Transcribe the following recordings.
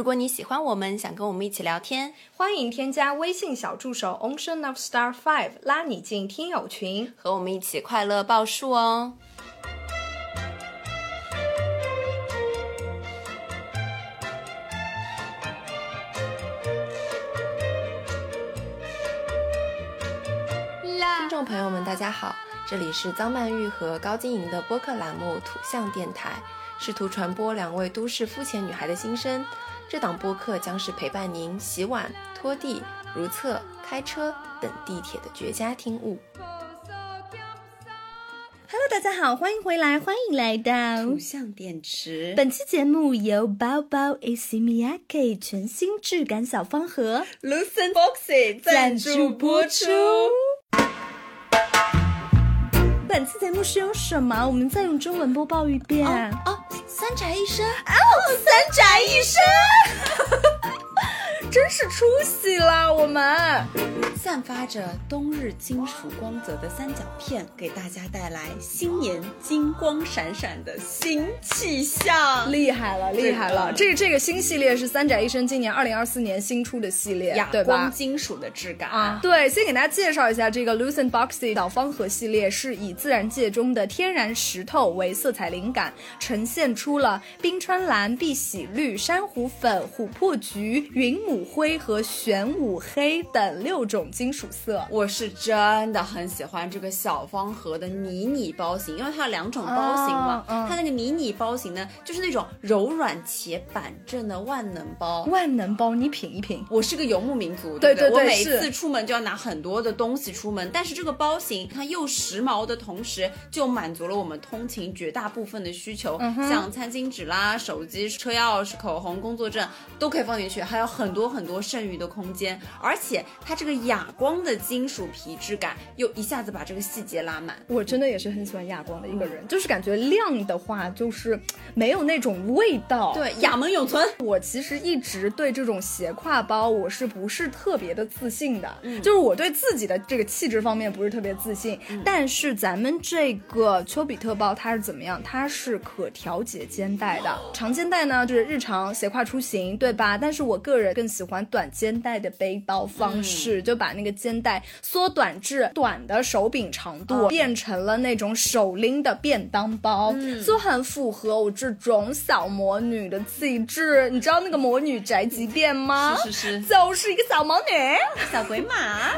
如果你喜欢我们，想跟我们一起聊天，欢迎添加微信小助手 Ocean of Star Five，拉你进听友群，和我们一起快乐报数哦。听众朋友们，大家好，这里是张曼玉和高晶莹的播客栏目《土象电台》，试图传播两位都市肤浅女孩的心声。这档播客将是陪伴您洗碗、拖地、如厕、开车等地铁的绝佳听物。Hello，大家好，欢迎回来，欢迎来到图像电池。本期节目由包包 Asimiake 全新质感小方盒 Lucent Boxy 赞助播出。本次节目是用什么？我们再用中文播报一遍。哦，三宅一生。哦，三宅一生。真是出息了，我们散发着冬日金属光泽的三角片，给大家带来新年金光闪闪的新气象，厉害了，厉害了！这这个新系列是三宅一生今年二零二四年新出的系列，哑光金属的质感啊。对，先给大家介绍一下这个 Lucent Boxy 小方盒系列，是以自然界中的天然石头为色彩灵感，呈现出了冰川蓝、碧玺绿、珊瑚粉、琥珀橘、云母。灰和玄武黑等六种金属色，我是真的很喜欢这个小方盒的迷你包型，因为它有两种包型嘛。它那个迷你包型呢，就是那种柔软且板正的万能包。万能包，你品一品。我是个游牧民族，对对对，我每次出门就要拿很多的东西出门，但是这个包型它又时髦的同时，就满足了我们通勤绝大部分的需求，像餐巾纸啦、手机、车钥匙、口红、工作证都可以放进去，还有很多。很多剩余的空间，而且它这个哑光的金属皮质感又一下子把这个细节拉满。我真的也是很喜欢哑光的一个人，就是感觉亮的话就是没有那种味道。对，雅门永存。我其实一直对这种斜挎包我是不是特别的自信的，就是我对自己的这个气质方面不是特别自信。但是咱们这个丘比特包它是怎么样？它是可调节肩带的，长肩带呢就是日常斜挎出行，对吧？但是我个人更喜喜欢短肩带的背包方式，就把那个肩带缩短至短的手柄长度，变成了那种手拎的便当包，就很符合我这种小魔女的气质。你知道那个魔女宅急便吗？是是是，就是一个小魔女，小鬼马。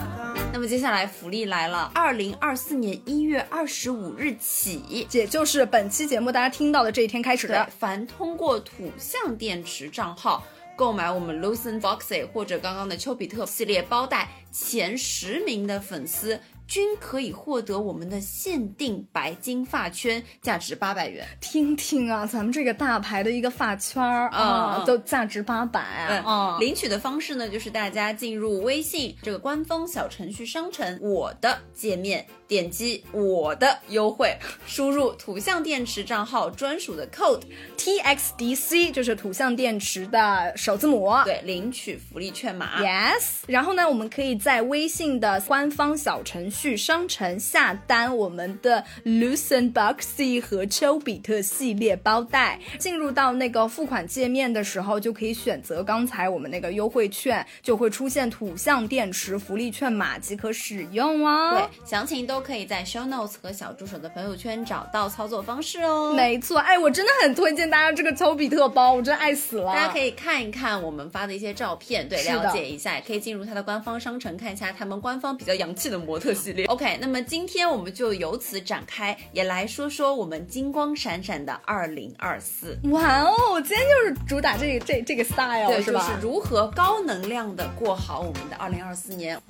那么接下来福利来了，二零二四年一月二十五日起，也就是本期节目大家听到的这一天开始的，凡通过土象电池账号。购买我们 Lucent Boxy 或者刚刚的丘比特系列包袋前十名的粉丝。均可以获得我们的限定白金发圈，价值八百元。听听啊，咱们这个大牌的一个发圈儿啊，都价值八百啊！领取的方式呢，就是大家进入微信这个官方小程序商城我的界面，点击我的优惠，输入土象电池账号专属的 code TXDC，就是土象电池的首字母，对，领取福利券码。Yes，然后呢，我们可以在微信的官方小程序。商城下单我们的 Lucent Boxy 和丘比特系列包袋，进入到那个付款界面的时候，就可以选择刚才我们那个优惠券，就会出现土象电池福利券码即可使用哦。对，详情都可以在 Show Notes 和小助手的朋友圈找到操作方式哦。没错，哎，我真的很推荐大家这个丘比特包，我真爱死了。大家可以看一看我们发的一些照片，对，了解一下，也可以进入它的官方商城看一下他们官方比较洋气的模特系列。OK，那么今天我们就由此展开，也来说说我们金光闪闪的二零二四。哇哦，今天就是主打这个这这个 style，对是吧？就是如何高能量的过好我们的二零二四年。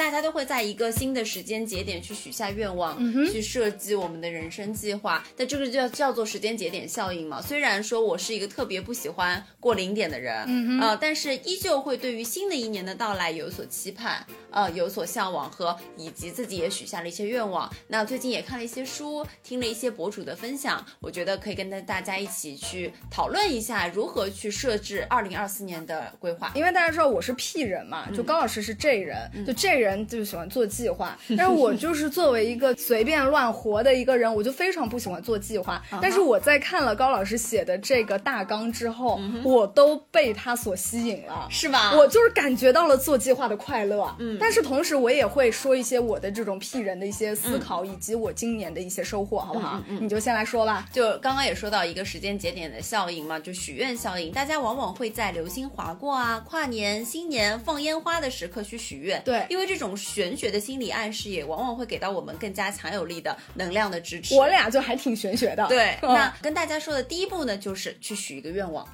大家都会在一个新的时间节点去许下愿望，去设计我们的人生计划。那这个就叫叫做时间节点效应嘛。虽然说我是一个特别不喜欢过零点的人，嗯呃，但是依旧会对于新的一年的到来有所期盼，呃，有所向往和以及自己也许下了一些愿望。那最近也看了一些书，听了一些博主的分享，我觉得可以跟大大家一起去讨论一下如何去设置二零二四年的规划。因为大家知道我是 P 人嘛，就高老师是 J 人，就 J 人。人就喜欢做计划，但是我就是作为一个随便乱活的一个人，我就非常不喜欢做计划。但是我在看了高老师写的这个大纲之后，我都被他所吸引了，是吧？我就是感觉到了做计划的快乐。嗯，但是同时我也会说一些我的这种屁人的一些思考，以及我今年的一些收获，好不好？你就先来说吧。就刚刚也说到一个时间节点的效应嘛，就许愿效应，大家往往会在流星划过啊、跨年、新年放烟花的时刻去许愿。对，因为这种玄学的心理暗示也往往会给到我们更加强有力的能量的支持。我俩就还挺玄学的。对，那跟大家说的第一步呢，就是去许一个愿望。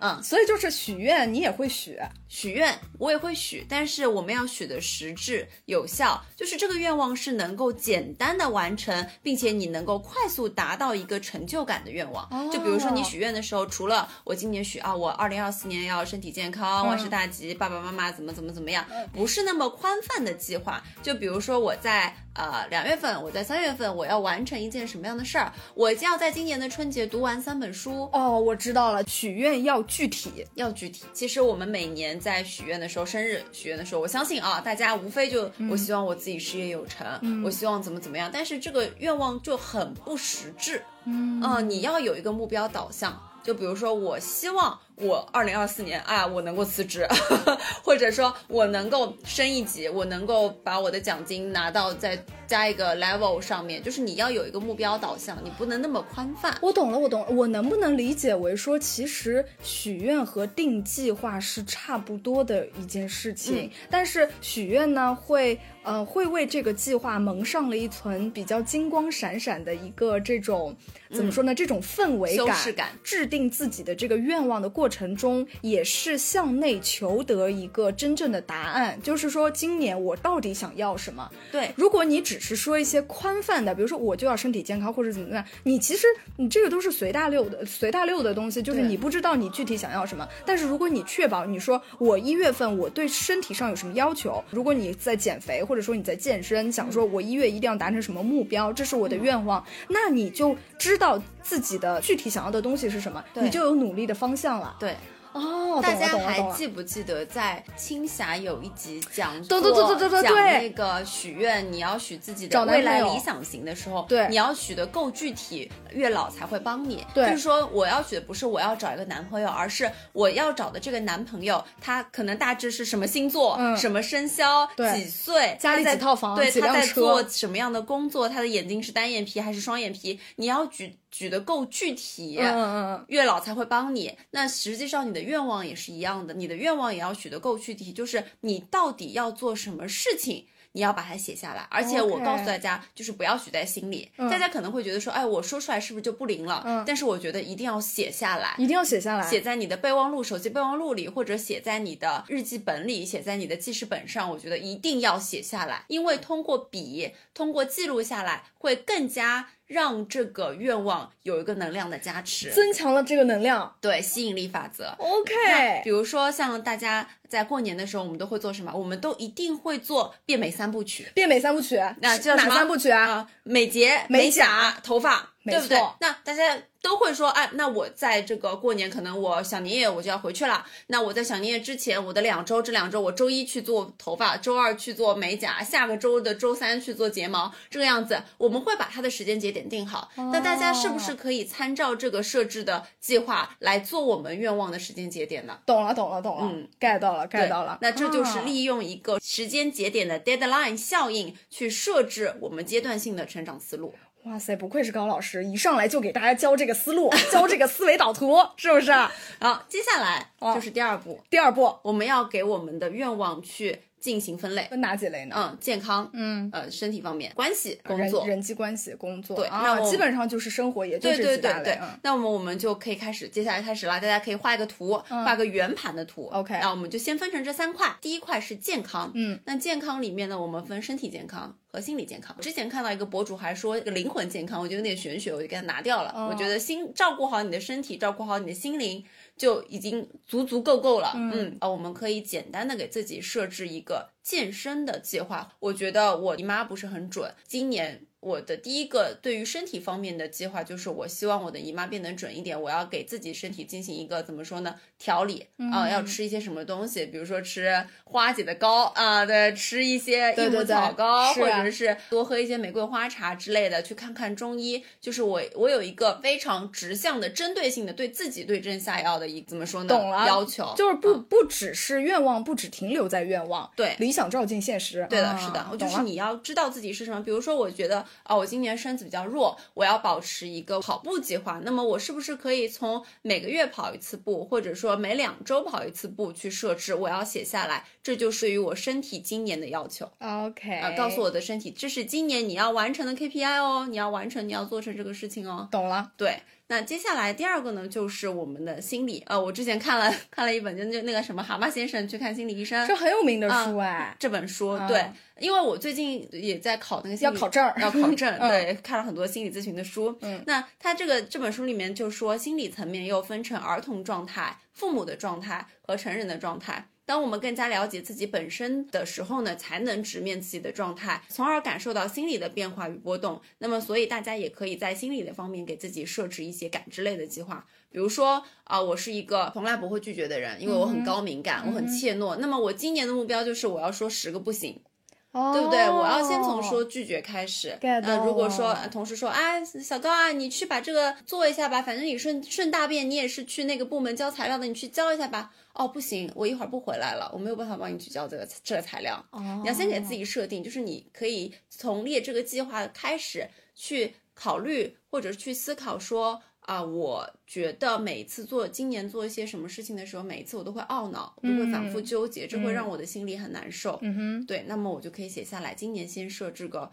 嗯，所以就是许愿，你也会许，许愿我也会许，但是我们要许的实质有效，就是这个愿望是能够简单的完成，并且你能够快速达到一个成就感的愿望。就比如说你许愿的时候，除了我今年许啊，我二零二四年要身体健康，万事大吉，爸爸妈妈怎么怎么怎么样，不是那么宽泛的计划。就比如说我在。呃，两月份我在三月份我要完成一件什么样的事儿？我要在今年的春节读完三本书。哦，我知道了，许愿要具体，要具体。其实我们每年在许愿的时候，生日许愿的时候，我相信啊，大家无非就我希望我自己事业有成，我希望怎么怎么样。但是这个愿望就很不实质。嗯，你要有一个目标导向。就比如说，我希望我二零二四年啊，我能够辞职，或者说我能够升一级，我能够把我的奖金拿到再加一个 level 上面。就是你要有一个目标导向，你不能那么宽泛。我懂了，我懂了。我能不能理解为说，其实许愿和定计划是差不多的一件事情？但是许愿呢，会呃会为这个计划蒙上了一层比较金光闪闪的一个这种怎么说呢？这种氛围感，制。定自己的这个愿望的过程中，也是向内求得一个真正的答案。就是说，今年我到底想要什么？对，如果你只是说一些宽泛的，比如说我就要身体健康或者怎么怎么样，你其实你这个都是随大溜的，随大溜的东西，就是你不知道你具体想要什么。但是如果你确保你说我一月份我对身体上有什么要求，如果你在减肥或者说你在健身，想说我一月一定要达成什么目标，这是我的愿望，那你就知道自己的具体想要的东西是什么。你就有努力的方向了。对。哦，大家还记不记得在青霞有一集讲对对对对对讲那个许愿，你要许自己的未来理想型的时候，对，你要许的够具体，月老才会帮你。对，就是说我要许的不是我要找一个男朋友，而是我要找的这个男朋友，他可能大致是什么星座，什么生肖，几岁，家里几套房，对，他在做什么样的工作，他的眼睛是单眼皮还是双眼皮，你要举。举得够具体，嗯嗯，月老才会帮你。那实际上你的愿望也是一样的，你的愿望也要许得够具体，就是你到底要做什么事情。你要把它写下来，而且我告诉大家，就是不要许在心里。大家可能会觉得说，哎，我说出来是不是就不灵了？嗯。但是我觉得一定要写下来，一定要写下来，写在你的备忘录、手机备忘录里，或者写在你的日记本里，写在你的记事本上。我觉得一定要写下来，因为通过笔，通过记录下来，会更加让这个愿望有一个能量的加持，增强了这个能量。对，吸引力法则。OK。比如说像大家。在过年的时候，我们都会做什么？我们都一定会做变美三部曲。变美三部曲，那叫哪三部曲啊？美睫、美甲、头发，对不对？那大家。都会说，哎，那我在这个过年，可能我小年夜我就要回去了。那我在小年夜之前，我的两周，这两周我周一去做头发，周二去做美甲，下个周的周三去做睫毛，这个样子，我们会把它的时间节点定好。那大家是不是可以参照这个设置的计划来做我们愿望的时间节点呢？懂了，懂了，懂了，嗯，get 到了，get 到了。那这就是利用一个时间节点的 deadline 效应去设置我们阶段性的成长思路。哇塞，不愧是高老师，一上来就给大家教这个思路，教这个思维导图，是不是？好，接下来就是第二步。第二步，我们要给我们的愿望去进行分类，分哪几类呢？嗯，健康，嗯，呃，身体方面，关系，工作，人际关系，工作。对，那基本上就是生活，也就这几大类。那么我们就可以开始，接下来开始了。大家可以画一个图，画个圆盘的图。OK，那我们就先分成这三块。第一块是健康，嗯，那健康里面呢，我们分身体健康。和心理健康，之前看到一个博主还说一个灵魂健康，我觉得有点玄学，我就给他拿掉了。我觉得心照顾好你的身体，照顾好你的心灵，就已经足足够够了。嗯啊，我们可以简单的给自己设置一个健身的计划。我觉得我姨妈不是很准，今年。我的第一个对于身体方面的计划就是，我希望我的姨妈变得准一点。我要给自己身体进行一个怎么说呢？调理啊，要吃一些什么东西？比如说吃花姐的膏啊，对，吃一些益母草膏，或者是多喝一些玫瑰花茶之类的。去看看中医，就是我我有一个非常直向的、针对性的对自己对症下药的一怎么说呢？懂了，要求就是不不只是愿望，不只停留在愿望，对，理想照进现实。对的，是的，就是你要知道自己是什么。比如说，我觉得。啊，我今年身子比较弱，我要保持一个跑步计划。那么我是不是可以从每个月跑一次步，或者说每两周跑一次步去设置？我要写下来，这就是于我身体今年的要求。OK，啊，告诉我的身体，这是今年你要完成的 KPI 哦，你要完成，你要做成这个事情哦。懂了，对。那接下来第二个呢，就是我们的心理。呃，我之前看了看了一本，就就那个什么蛤蟆先生去看心理医生，这很有名的书哎。这本书对，因为我最近也在考那个要考证，要考证，对，看了很多心理咨询的书。嗯，那他这个这本书里面就说，心理层面又分成儿童状态、父母的状态和成人的状态。当我们更加了解自己本身的时候呢，才能直面自己的状态，从而感受到心理的变化与波动。那么，所以大家也可以在心理的方面给自己设置一些感知类的计划，比如说啊，我是一个从来不会拒绝的人，因为我很高敏感，我很怯懦。那么我今年的目标就是我要说十个不行。对不对？我要先从说拒绝开始。呃，如果说同事说，哎，小高啊，你去把这个做一下吧，反正你顺顺大便，你也是去那个部门交材料的，你去交一下吧。哦，不行，我一会儿不回来了，我没有办法帮你去交这个这个材料。哦，你要先给自己设定，就是你可以从列这个计划开始去考虑，或者去思考说。啊，我觉得每一次做今年做一些什么事情的时候，每一次我都会懊恼，都会反复纠结，这会让我的心里很难受。嗯哼，对，那么我就可以写下来，今年先设置个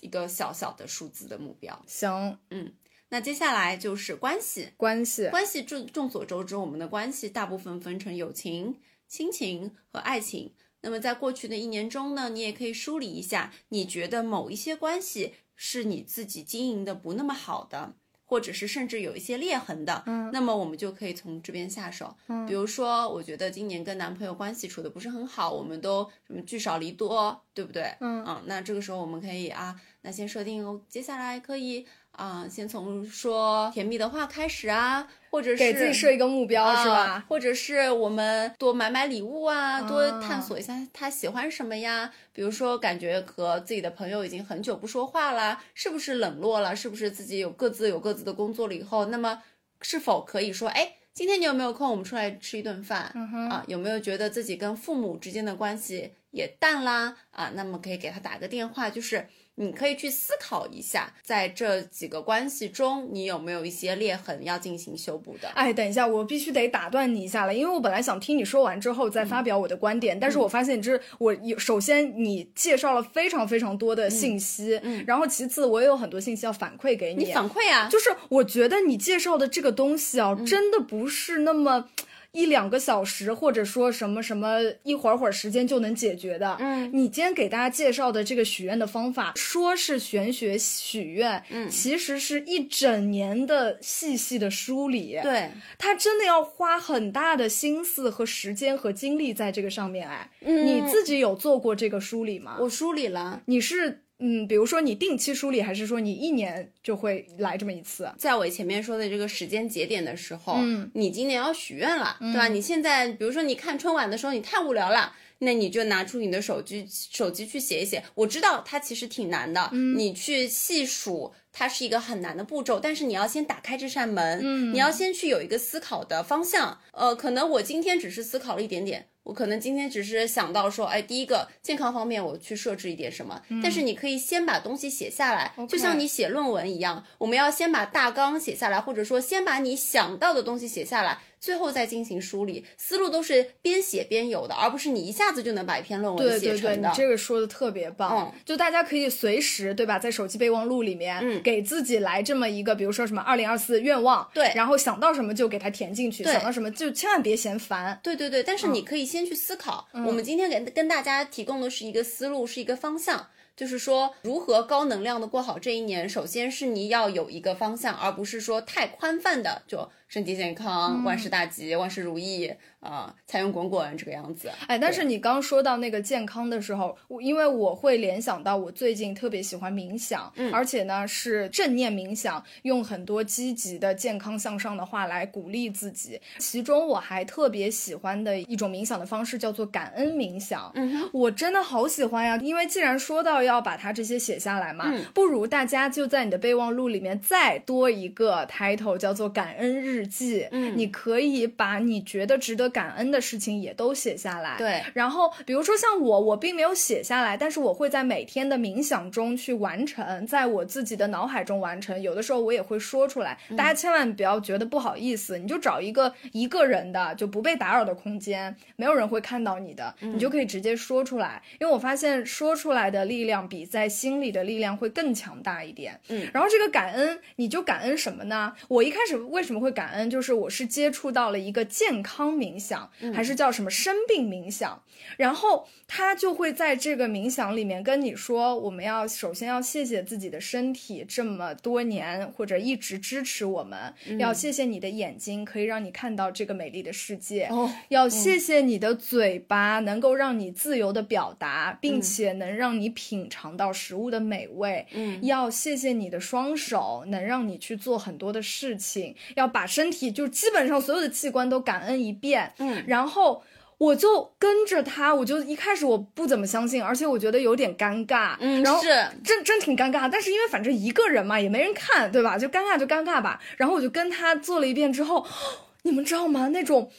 一个小小的数字的目标。行，嗯，那接下来就是关系，关系，关系众众所周知，我们的关系大部分分成友情、亲情和爱情。那么在过去的一年中呢，你也可以梳理一下，你觉得某一些关系是你自己经营的不那么好的。或者是甚至有一些裂痕的，嗯，那么我们就可以从这边下手，嗯，比如说，我觉得今年跟男朋友关系处的不是很好，我们都什么聚少离多，对不对？嗯嗯，那这个时候我们可以啊，那先设定，接下来可以。啊，先从说甜蜜的话开始啊，或者是给自己设一个目标，是吧？或者是我们多买买礼物啊，多探索一下他喜欢什么呀？比如说，感觉和自己的朋友已经很久不说话了，是不是冷落了？是不是自己有各自有各自的工作了以后，那么是否可以说，哎，今天你有没有空？我们出来吃一顿饭啊？有没有觉得自己跟父母之间的关系也淡啦？啊，那么可以给他打个电话，就是。你可以去思考一下，在这几个关系中，你有没有一些裂痕要进行修补的？哎，等一下，我必须得打断你一下了，因为我本来想听你说完之后再发表我的观点，但是我发现这我有首先你介绍了非常非常多的信息，嗯，然后其次我也有很多信息要反馈给你，你反馈啊，就是我觉得你介绍的这个东西啊，真的不是那么。一两个小时，或者说什么什么一会儿会儿时间就能解决的。嗯，你今天给大家介绍的这个许愿的方法，说是玄学许愿，嗯，其实是一整年的细细的梳理。对，他真的要花很大的心思和时间和精力在这个上面。哎，你自己有做过这个梳理吗？我梳理了。你是？嗯，比如说你定期梳理，还是说你一年就会来这么一次？在我前面说的这个时间节点的时候，嗯，你今年要许愿了，对吧？你现在比如说你看春晚的时候，你太无聊了，那你就拿出你的手机，手机去写一写。我知道它其实挺难的，嗯，你去细数，它是一个很难的步骤，但是你要先打开这扇门，嗯，你要先去有一个思考的方向。呃，可能我今天只是思考了一点点。我可能今天只是想到说，哎，第一个健康方面我去设置一点什么，但是你可以先把东西写下来，就像你写论文一样，我们要先把大纲写下来，或者说先把你想到的东西写下来。最后再进行梳理，思路都是边写边有的，而不是你一下子就能把一篇论文写成的。对对对，你这个说的特别棒。嗯，就大家可以随时对吧，在手机备忘录里面，嗯，给自己来这么一个，比如说什么二零二四愿望，对，然后想到什么就给它填进去，想到什么就千万别嫌烦。对对对，但是你可以先去思考。我们今天给跟大家提供的是一个思路，是一个方向。就是说，如何高能量的过好这一年，首先是你要有一个方向，而不是说太宽泛的，就身体健康，万事大吉，万事如意啊，财源滚滚这个样子。哎，但是你刚说到那个健康的时候，我因为我会联想到我最近特别喜欢冥想，嗯，而且呢是正念冥想，用很多积极的、健康向上的话来鼓励自己。其中我还特别喜欢的一种冥想的方式叫做感恩冥想，嗯，我真的好喜欢呀！因为既然说到要把它这些写下来嘛，不如大家就在你的备忘录里面再多一个 title，叫做感恩日。日记，嗯，你可以把你觉得值得感恩的事情也都写下来。对，然后比如说像我，我并没有写下来，但是我会在每天的冥想中去完成，在我自己的脑海中完成。有的时候我也会说出来，大家千万不要觉得不好意思，你就找一个一个人的就不被打扰的空间，没有人会看到你的，你就可以直接说出来。因为我发现说出来的力量比在心里的力量会更强大一点。嗯，然后这个感恩，你就感恩什么呢？我一开始为什么会感？感恩就是我是接触到了一个健康冥想，还是叫什么生病冥想，然后他就会在这个冥想里面跟你说，我们要首先要谢谢自己的身体这么多年或者一直支持我们，要谢谢你的眼睛可以让你看到这个美丽的世界，要谢谢你的嘴巴能够让你自由的表达，并且能让你品尝到食物的美味，嗯，要谢谢你的双手能让你去做很多的事情，要把。身体就基本上所有的器官都感恩一遍，嗯，然后我就跟着他，我就一开始我不怎么相信，而且我觉得有点尴尬，嗯，然后是真真挺尴尬，但是因为反正一个人嘛，也没人看，对吧？就尴尬就尴尬吧。然后我就跟他做了一遍之后，你们知道吗？那种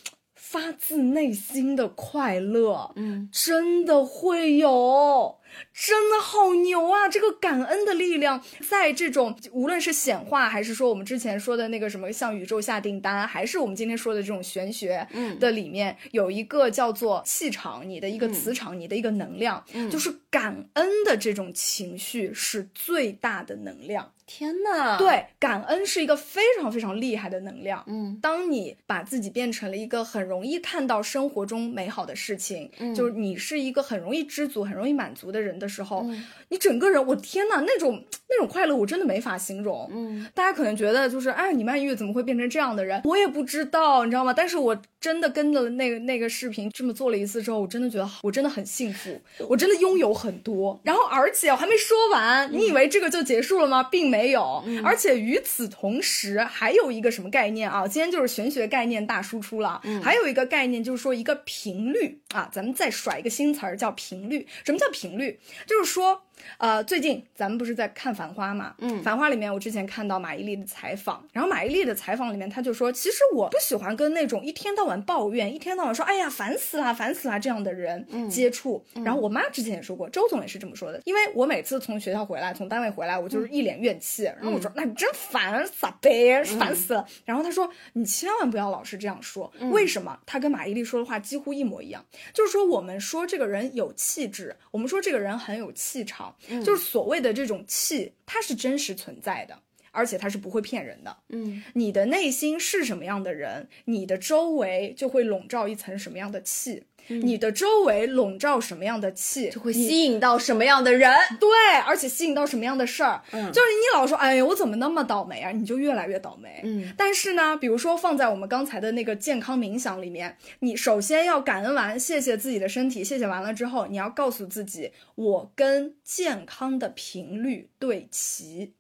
发自内心的快乐，嗯，真的会有。真的好牛啊！这个感恩的力量，在这种无论是显化，还是说我们之前说的那个什么向宇宙下订单，还是我们今天说的这种玄学，嗯的里面有一个叫做气场，你的一个磁场，你的一个能量，就是感恩的这种情绪是最大的能量。天呐，对，感恩是一个非常非常厉害的能量。嗯，当你把自己变成了一个很容易看到生活中美好的事情，嗯，就是你是一个很容易知足、很容易满足的人的时候，你整个人，我天呐，那种那种快乐，我真的没法形容。嗯，大家可能觉得就是，哎，你曼玉怎么会变成这样的人？我也不知道，你知道吗？但是我真的跟着那个那个视频这么做了一次之后，我真的觉得我真的很幸福，我真的拥有很多。然后，而且我还没说完，你以为这个就结束了吗？并没。没有，而且与此同时还有一个什么概念啊？今天就是玄学概念大输出了。还有一个概念就是说一个频率啊，咱们再甩一个新词儿叫频率。什么叫频率？就是说。呃，最近咱们不是在看《繁花》嘛？嗯，《繁花》里面我之前看到马伊琍的采访，然后马伊琍的采访里面，她就说，其实我不喜欢跟那种一天到晚抱怨、一天到晚说“哎呀烦死了，烦死了”这样的人接触。然后我妈之前也说过，周总也是这么说的。因为我每次从学校回来，从单位回来，我就是一脸怨气。然后我说：“那你真烦，傻呗，烦死了。”然后她说：“你千万不要老是这样说，为什么？”她跟马伊琍说的话几乎一模一样，就是说我们说这个人有气质，我们说这个人很有气场。就是所谓的这种气，它是真实存在的，而且它是不会骗人的。嗯，你的内心是什么样的人，你的周围就会笼罩一层什么样的气。你的周围笼罩什么样的气，就会吸引到什么样的人。对，而且吸引到什么样的事儿。嗯，就是你老说，哎呀，我怎么那么倒霉啊？你就越来越倒霉。嗯，但是呢，比如说放在我们刚才的那个健康冥想里面，你首先要感恩完，谢谢自己的身体，谢谢完了之后，你要告诉自己，我跟健康的频率对齐。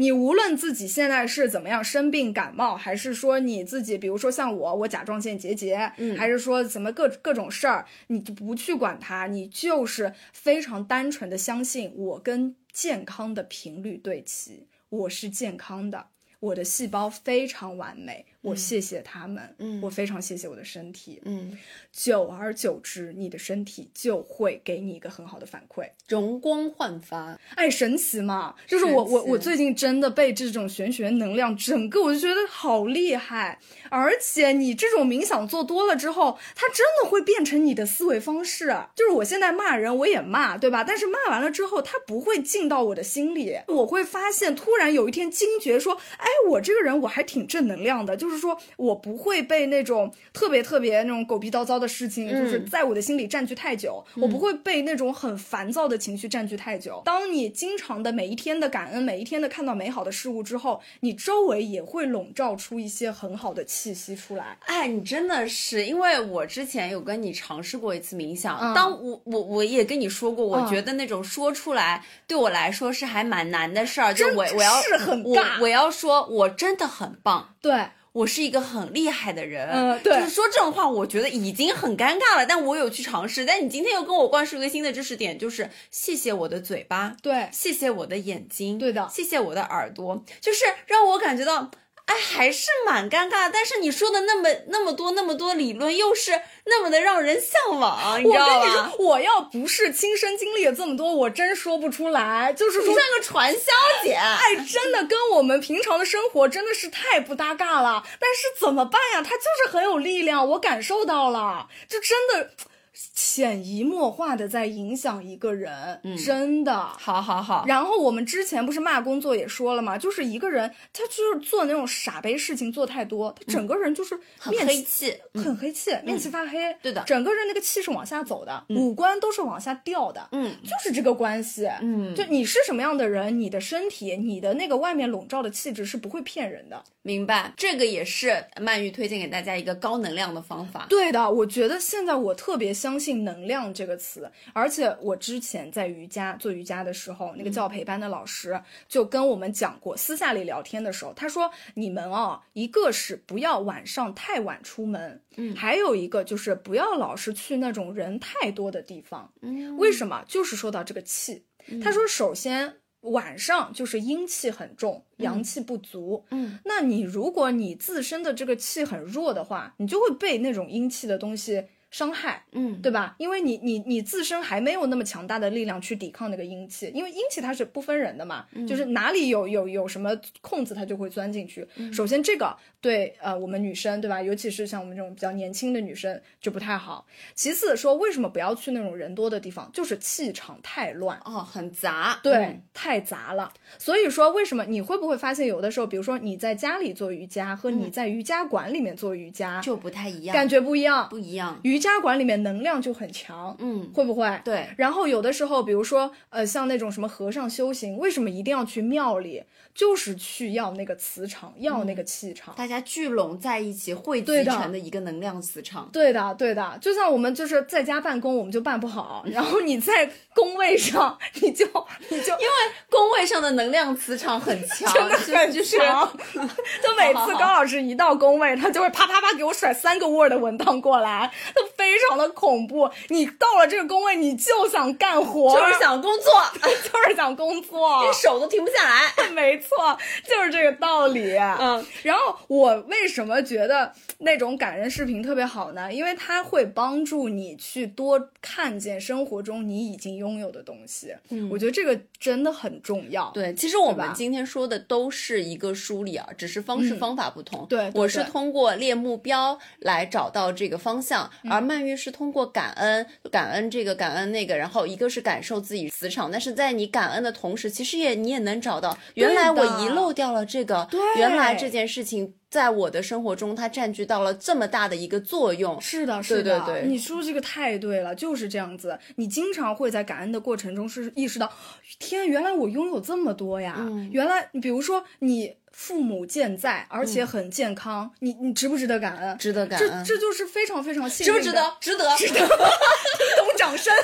你无论自己现在是怎么样生病感冒，还是说你自己，比如说像我，我甲状腺结节，嗯，还是说什么各各种事儿，你就不去管它，你就是非常单纯的相信我跟健康的频率对齐，我是健康的，我的细胞非常完美。我谢谢他们，嗯，我非常谢谢我的身体，嗯，久而久之，你的身体就会给你一个很好的反馈，容光焕发，哎，神奇嘛！就是我我我最近真的被这种玄学能量整个，我就觉得好厉害，而且你这种冥想做多了之后，它真的会变成你的思维方式。就是我现在骂人，我也骂，对吧？但是骂完了之后，它不会进到我的心里，我会发现突然有一天惊觉说，哎，我这个人我还挺正能量的，就。就是说我不会被那种特别特别那种狗逼叨叨的事情，就是嗯在我的心里占据太久，我不会被那种很烦躁的情绪占据太久。当你经常的每一天的感恩，每一天的看到美好的事物之后，你周围也会笼罩出一些很好的气息出来。哎，你真的是，因为我之前有跟你尝试过一次冥想，嗯当我我我也跟你说过，我嗯觉得那种说出来对我来说是还蛮难的事儿，就我我要是很我我要说，我真的很棒。对，我是一个很厉害的人，嗯对就是说这种话，我觉得已经很尴尬了。但我有去尝试，但你今天又跟我灌输一个新的知识点，就是谢谢我的嘴巴，对谢谢我的眼睛，对的谢谢我的耳朵，就是让我感觉到。哎，还是蛮尴尬，但是你说的那么那么多那么多理论，又是那么的让人向往，你我知道吧？跟你说，我要不是亲身经历了这么多，我真说不出来。就是说你像，个传销姐，哎，真的跟我们平常的生活真的是太不搭嘎了。但是怎么办呀？它就是很有力量，我感受到了，就真的潜移默化的在影响一个人，真的。好好好，然后我们之前不是骂工作也说了嘛，就是一个人他就是做那种傻杯事情做太多，他整个人就是很面黑气，很黑气，面气发黑。对的整个人那个气是往下走的，五官都是往下掉的。嗯就是这个关系。嗯就你是什么样的人，你的身体，你的那个外面笼罩的气质是不会骗人的。明白，这个也是曼玉推荐给大家一个高能量的方法。对的，我觉得现在我特别相信“能量”这个词，而且我之前在瑜伽做瑜伽的时候，那个教培班的老师就跟我们讲过，私下里聊天的时候，他说：“你们哦，一个是不要晚上太晚出门，嗯，还有一个就是不要老是去那种人太多的地方。嗯。为什么？就是说到这个气，他说，首先晚上就是阴气很重，阳气不足，嗯，那你如果你自身的这个气很弱的话，你就会被那种阴气的东西伤害，嗯，对吧？因为你你你自身还没有那么强大的力量去抵抗那个阴气，因为阴气它是不分人的嘛，就是哪里有有有什么空子，它就会钻进去。首先这个对呃我们女生对吧，尤其是像我们这种比较年轻的女生就不太好。其次说为什么不要去那种人多的地方，就是气场太乱。哦，很杂，对，嗯太杂了。所以说，为什么你会不会发现有的时候，比如说你在家里做瑜伽和你在瑜伽馆里面做瑜伽，就不太一样，感觉不一样。不一样。瑜伽馆里面能量就很强，嗯，会不会？对，然后有的时候，比如说，呃，像那种什么和尚修行，为什么一定要去庙里？就是去要那个磁场，要那个气场。大家聚拢在一起，汇集成的一个能量磁场。对的，对的，就像我们就是在家办公，我们就办不好，然后你在工位上，你就你就因为工位上的能量磁场很强，真的很就是强。就每次高老师一到工位，他就会啪啪啪给我甩三个 Word 文档过来，就非常的恐怖。你到了这个工位，你就想干活，就是想工作，就是想工作，你手都停不下来。没错，就是这个道理。嗯，然后我为什么觉得那种感人视频特别好呢？因为它会帮助你去多看见生活中你已经拥有的东西。嗯，我觉得这个真的很重要。对，其实我们今天说的都是一个梳理啊，只是方式嗯方法不同。对对我是通过列目标来找到这个方向，嗯而曼玉是通过感恩、感恩这个、感恩那个，然后一个是感受自己磁场，但是在你感恩的同时，其实也你也能找到，原来我遗漏掉了这个，对原来这件事情在我的生活中它占据到了这么大的一个作用。是的，是的，对对你说这个太对了，就是这样子。你经常会在感恩的过程中是意识到，天，原来我拥有这么多呀！嗯原来，比如说你父母健在，而且很健康，你你值不值得感恩？值得感恩这这就是非常非常幸运的。值不值得？值得，值得。懂掌声。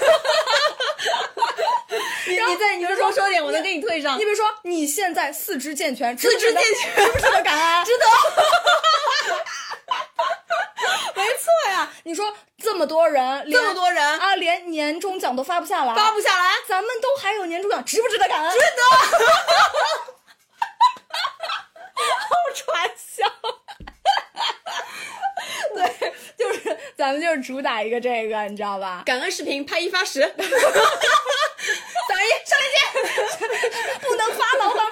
你你再你就多说点，我能给你退上你。比如说，你现在四肢健全，四肢健全，值不值得感恩？值得。没错呀。你说这么多人，连这么多人啊，连年终奖都发不下来，发不下来，咱们都还有年终奖，值不值得感恩？值得。好传销。对，就是咱们就是主打一个这个，你知道吧？感恩视频拍一发十，三二一，上链接。不能发牢骚，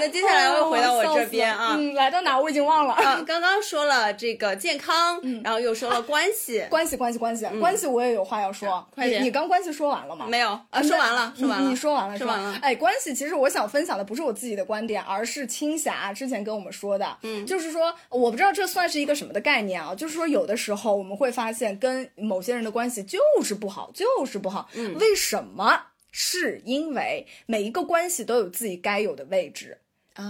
那接下来又回到我这边啊。嗯，来到哪我已经忘了。啊，刚刚说了这个健康，然后又说了关系，关系，关系，关系，关系，我也有话要说。快点，你刚关系说完了吗？没有啊，说完了，说完了。你说完了，说完了。哎，关系，其实我想分享的不是我自己的观点，而是青霞之前跟我们说的。嗯，就是说，我不知道这算是一个什么的概念啊？就是说，有的时候我们会发现跟某些人的关系就是不好，就是不好。嗯，为什么？是因为每一个关系都有自己该有的位置，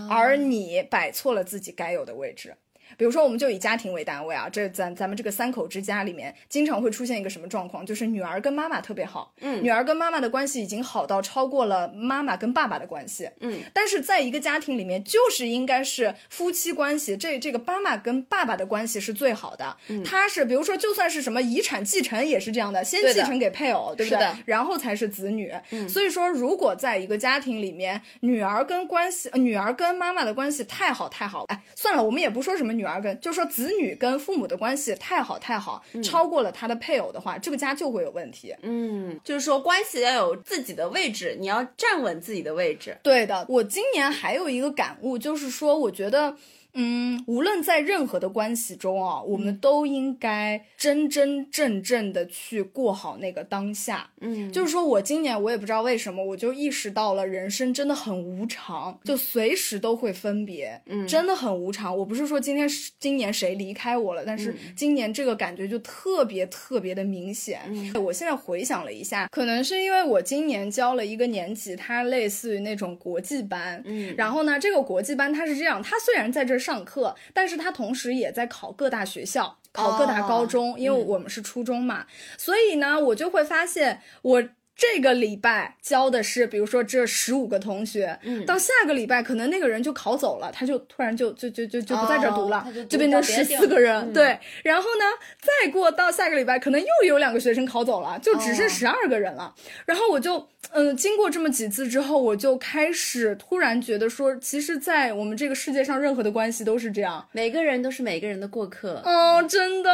而你摆错了自己该有的位置。比如说，我们就以家庭为单位啊，这咱咱们这个三口之家里面，经常会出现一个什么状况？就是女儿跟妈妈特别好，嗯，女儿跟妈妈的关系已经好到超过了妈妈跟爸爸的关系，嗯，但是在一个家庭里面，就是应该是夫妻关系，这这个妈妈跟爸爸的关系是最好的，嗯，他是比如说，就算是什么遗产继承也是这样的，先继承给配偶，对不对？然后才是子女，嗯，所以说，如果在一个家庭里面，女儿跟关系，女儿跟妈妈的关系太好太好，哎，算了，我们也不说什么女儿跟，就是说子女跟父母的关系太好太好，超过了他的配偶的话，这个家就会有问题。嗯，就是说关系要有自己的位置，你要站稳自己的位置。对的，我今年还有一个感悟，就是说，我觉得。嗯，无论在任何的关系中啊，我们都应该真真正正的去过好那个当下。嗯，就是说我今年我也不知道为什么，我就意识到了人生真的很无常，就随时都会分别。嗯，真的很无常。我不是说今天今年谁离开我了，但是今年这个感觉就特别特别的明显。嗯我现在回想了一下，可能是因为我今年教了一个年级，它类似于那种国际班。嗯，然后呢，这个国际班它是这样，它虽然在这。上课，但是他同时也在考各大学校，考各大高中，因为我们是初中嘛，所以呢，我就会发现我。这个礼拜教的是，比如说这十五个同学，嗯，到下个礼拜可能那个人就考走了，他就突然就就就就就不在这读了，就变成十四个人，对。然后呢，再过到下个礼拜，可能又有两个学生考走了，就只剩十二个人了。然后我就，嗯，经过这么几次之后，我就开始突然觉得说，其实，在我们这个世界上，任何的关系都是这样，每个人都是每个人的过客。哦，真的，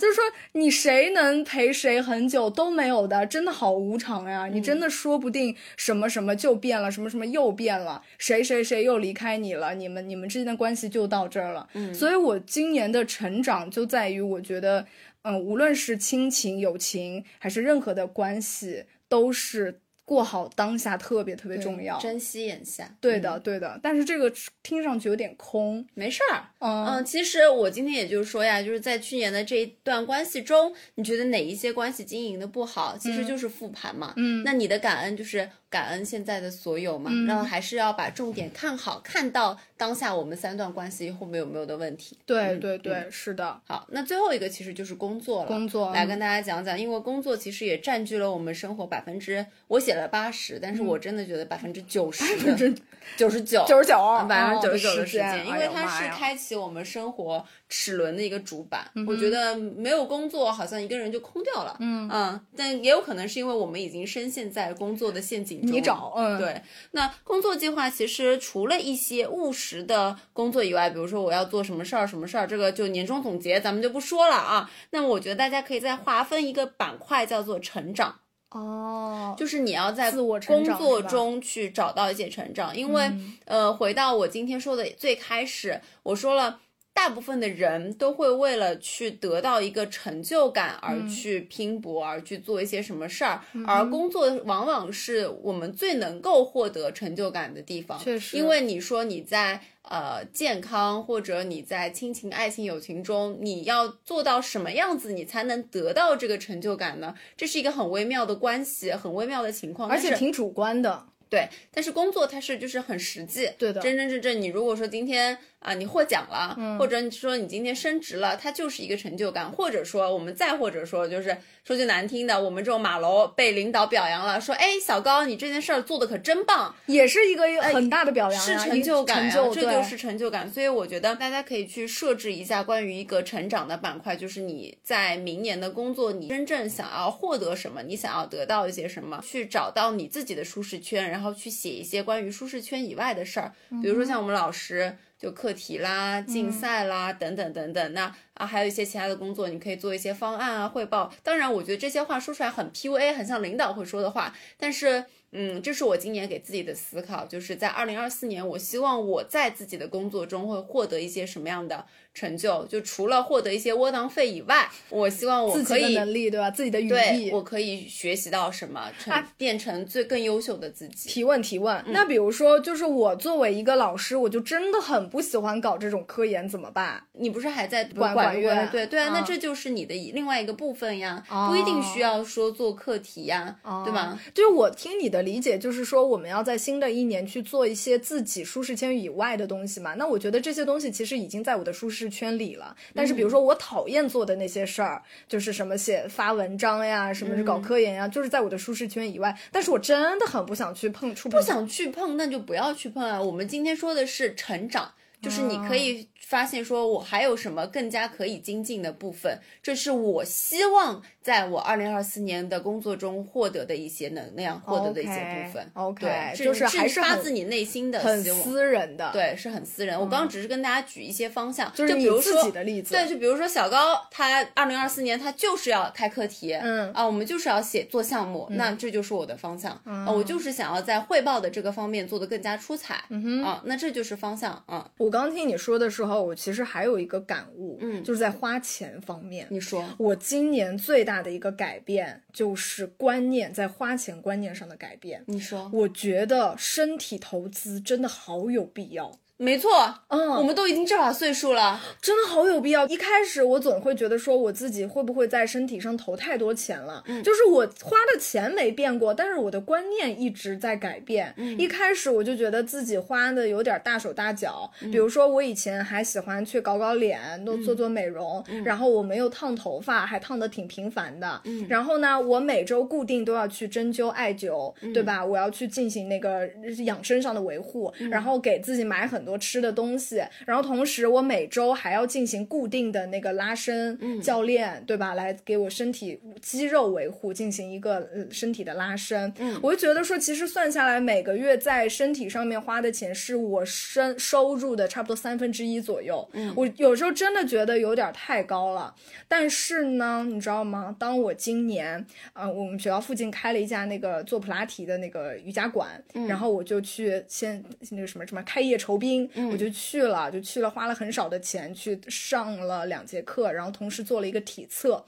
就是说你谁能陪谁很久都没有的，真的好无常。呀，你真的说不定什么什么就变了，什么什么又变了，谁谁谁又离开你了，你们你们之间的关系就到这儿了。嗯，所以我今年的成长就在于，我觉得，嗯，无论是亲情、友情，还是任何的关系，都是。过好当下特别特别重要，珍惜眼下。对的，对的。但是这个听上去有点空，没事儿。嗯，其实我今天也就是说呀，就是在去年的这一段关系中，你觉得哪一些关系经营的不好，其实就是复盘嘛。嗯，那你的感恩就是。感恩现在的所有嘛，然后还是要把重点看好，看到当下我们三段关系后面有没有的问题。对对对，是的。好，那最后一个其实就是工作了。工作来跟大家讲讲，因为工作其实也占据了我们生活百分之，我写了八十，但是我真的觉得百分之九十，九十九，九十九，百分之九十九的时间，因为它是开启我们生活齿轮的一个主板。我觉得没有工作，好像一个人就空掉了。嗯嗯，但也有可能是因为我们已经深陷在工作的陷阱。你找，嗯，对。那工作计划其实除了一些务实的工作以外，比如说我要做什么事儿，什么事儿，这个就年终总结咱们就不说了啊。那我觉得大家可以再划分一个板块，叫做成长。哦，就是你要在工作中去找到一些成长，因为呃，回到我今天说的最开始，我说了。大部分的人都会为了去得到一个成就感而去拼搏，而去做一些什么事儿，而工作往往是我们最能够获得成就感的地方。确实，因为你说你在呃健康或者你在亲情、爱情、友情中，你要做到什么样子，你才能得到这个成就感呢？这是一个很微妙的关系，很微妙的情况，而且挺主观的。对，但是工作它是就是很实际，对的，真真正正。你如果说今天。啊，你获奖了，或者你说你今天升职了，它就是一个成就感。或者说，我们再或者说，就是说句难听的，我们这种马楼被领导表扬了，说，哎，小高，你这件事儿做的可真棒，也是一个很大的表扬，是成就感，这就是成就感。所以我觉得大家可以去设置一下关于一个成长的板块，就是你在明年的工作，你真正想要获得什么，你想要得到一些什么，去找到你自己的舒适圈，然后去写一些关于舒适圈以外的事儿，比如说像我们老师。就课题啦、竞赛啦等等等等，那啊还有一些其他的工作，你可以做一些方案啊、汇报。当然，我觉得这些话说出来很 PUA，很像领导会说的话。但是，嗯，这是我今年给自己的思考，就是在二零二四年，我希望我在自己的工作中会获得一些什么样的成就？就除了获得一些窝囊费以外，我希望我可以能力对吧？自己的语义，我可以学习到什么，成变成最更优秀的自己。提问提问，那比如说，就是我作为一个老师，我就真的很不喜欢搞这种科研，怎么办？你不是还在管管院？对对啊，那这就是你的另外一个部分呀，不一定需要说做课题呀，对吧？就是我听你的理解，就是说。我们要在新的一年去做一些自己舒适圈以外的东西嘛？那我觉得这些东西其实已经在我的舒适圈里了。但是比如说我讨厌做的那些事儿，就是什么写发文章呀，什么是搞科研呀，就是在我的舒适圈以外。但是我真的很不想去碰触，不想去碰，那就不要去碰啊。我们今天说的是成长，就是你可以。发现说，我还有什么更加可以精进的部分？这是我希望在我二零二四年的工作中获得的一些能量，获得的一些部分。OK，就是还是发自你内心的，很私人的。对，是很私人。我刚刚只是跟大家举一些方向，就是比如说自己的例子。对，就比如说小高，他二零二四年他就是要开课题，嗯啊，我们就是要写做项目，那这就是我的方向啊，我就是想要在汇报的这个方面做得更加出彩，嗯哼啊，那这就是方向啊。我刚听你说的时候。我其实还有一个感悟，嗯，就是在花钱方面。你说，我今年最大的一个改变就是观念，在花钱观念上的改变。你说，我觉得身体投资真的好有必要。没错，嗯，我们都已经这把岁数了，真的好有必要。一开始我总会觉得说，我自己会不会在身体上投太多钱了？嗯，就是我花的钱没变过，但是我的观念一直在改变。嗯，一开始我就觉得自己花的有点大手大脚，比如说我以前还喜欢去搞搞脸，都做做美容，然后我没有烫头发，还烫的挺频繁的。嗯，然后呢，我每周固定都要去针灸、艾灸，对吧？我要去进行那个养生上的维护，然后给自己买很多。吃的东西，然后同时我每周还要进行固定的那个拉伸教练，对吧？来给我身体肌肉维护，进行一个身体的拉伸。嗯，我就觉得说，其实算下来每个月在身体上面花的钱，是我身收入的差不多三分之一左右。嗯，我有时候真的觉得有点太高了。但是呢，你知道吗？当我今年啊，我们学校附近开了一家那个做普拉提的那个瑜伽馆，然后我就去先那个什么什么开业酬宾。我就去了，就去了，花了很少的钱去上了两节课，然后同时做了一个体测。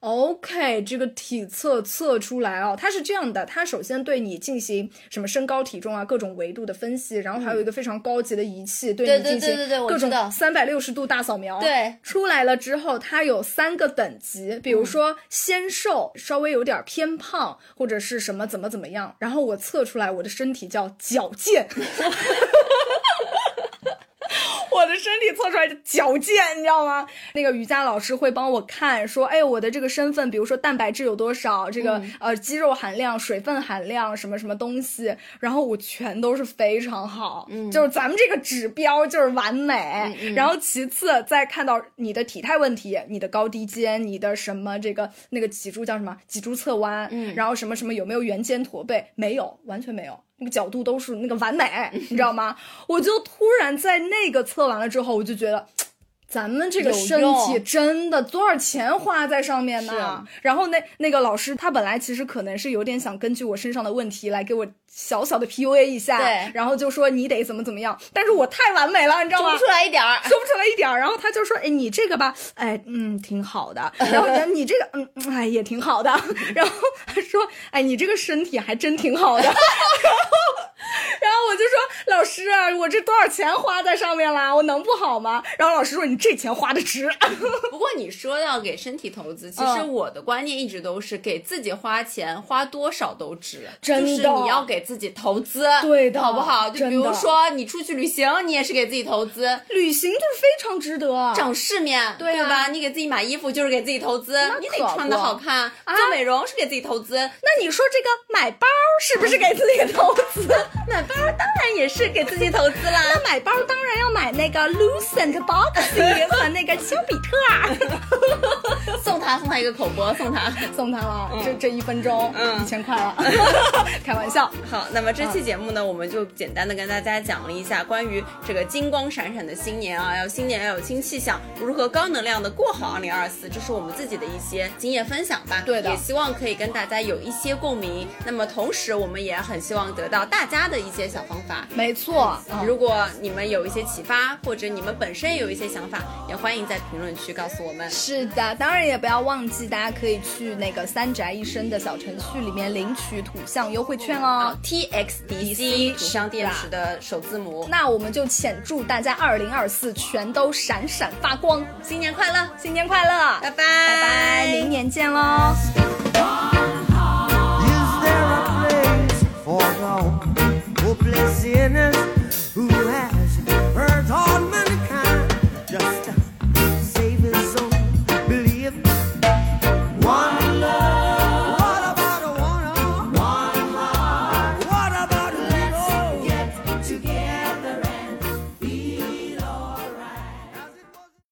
OK，这个体测测出来哦，它是这样的，它首先对你进行什么身高体重啊各种维度的分析，然后还有一个非常高级的仪器对你进行各种三百六十度大扫描。对，出来了之后，它有三个等级，比如说纤瘦，稍微有点偏胖，或者是什么怎么怎么样。然后我测出来我的身体叫矫健。我的身体测出来的矫健，你知道吗？那个瑜伽老师会帮我看，说，哎，我的这个身份，比如说蛋白质有多少，这个呃肌肉含量、水分含量什么什么东西，然后我全都是非常好，嗯，就是咱们这个指标就是完美。然后其次再看到你的体态问题，你的高低肩，你的什么这个那个脊柱叫什么脊柱侧弯，嗯，然后什么什么有没有圆肩驼背，没有，完全没有。那个角度都是那个完美，你知道吗？我就突然在那个测完了之后，我就觉得。咱们这个身体真的多少钱花在上面呢？然后那那个老师他本来其实可能是有点想根据我身上的问题来给我小小的 PUA 一下，对，然后就说你得怎么怎么样，但是我太完美了，你知道吗？说不出来一点儿，说不出来一点儿。然后他就说，哎，你这个吧，哎，嗯，挺好的。然后你这个，嗯，哎，也挺好的。然后他说，哎，你这个身体还真挺好的。然后，然后我就说，老师，我这多少钱花在上面了？我能不好吗？然后老师说，你。这钱花的值，不过你说要给身体投资，其实我的观念一直都是给自己花钱，花多少都值。真的，就是你要给自己投资，对的，好不好？就比如说你出去旅行，你也是给自己投资，旅行就是非常值得，长世面，对吧？你给自己买衣服就是给自己投资，你得穿的好看。做美容是给自己投资，那你说这个买包是不是给自己投资？买 包当然也是给自己投资啦。那买包当然要买那个 Lucent Box。和那个丘比特，送他。送他一个口播，送他送他了，这这一分钟，嗯，一千块了，开玩笑。好，那么这期节目呢，我们就简单的跟大家讲了一下关于这个金光闪闪的新年啊，要新年要有新气象，如何高能量的过好二零二四，这是我们自己的一些经验分享吧。对的，也希望可以跟大家有一些共鸣。那么同时，我们也很希望得到大家的一些小方法。没错，如果你们有一些启发，或者你们本身有一些想法，也欢迎在评论区告诉我们。是的，当然也不要忘记，大家可以去那个三宅一生的小程序里面领取土象优惠券哦，T X D C 土象电池的首字母。那我们就浅祝大家二零二四全都闪闪发光，新年快乐，新年快乐，拜拜，拜拜，明年见喽。Is there hopeless sinners who have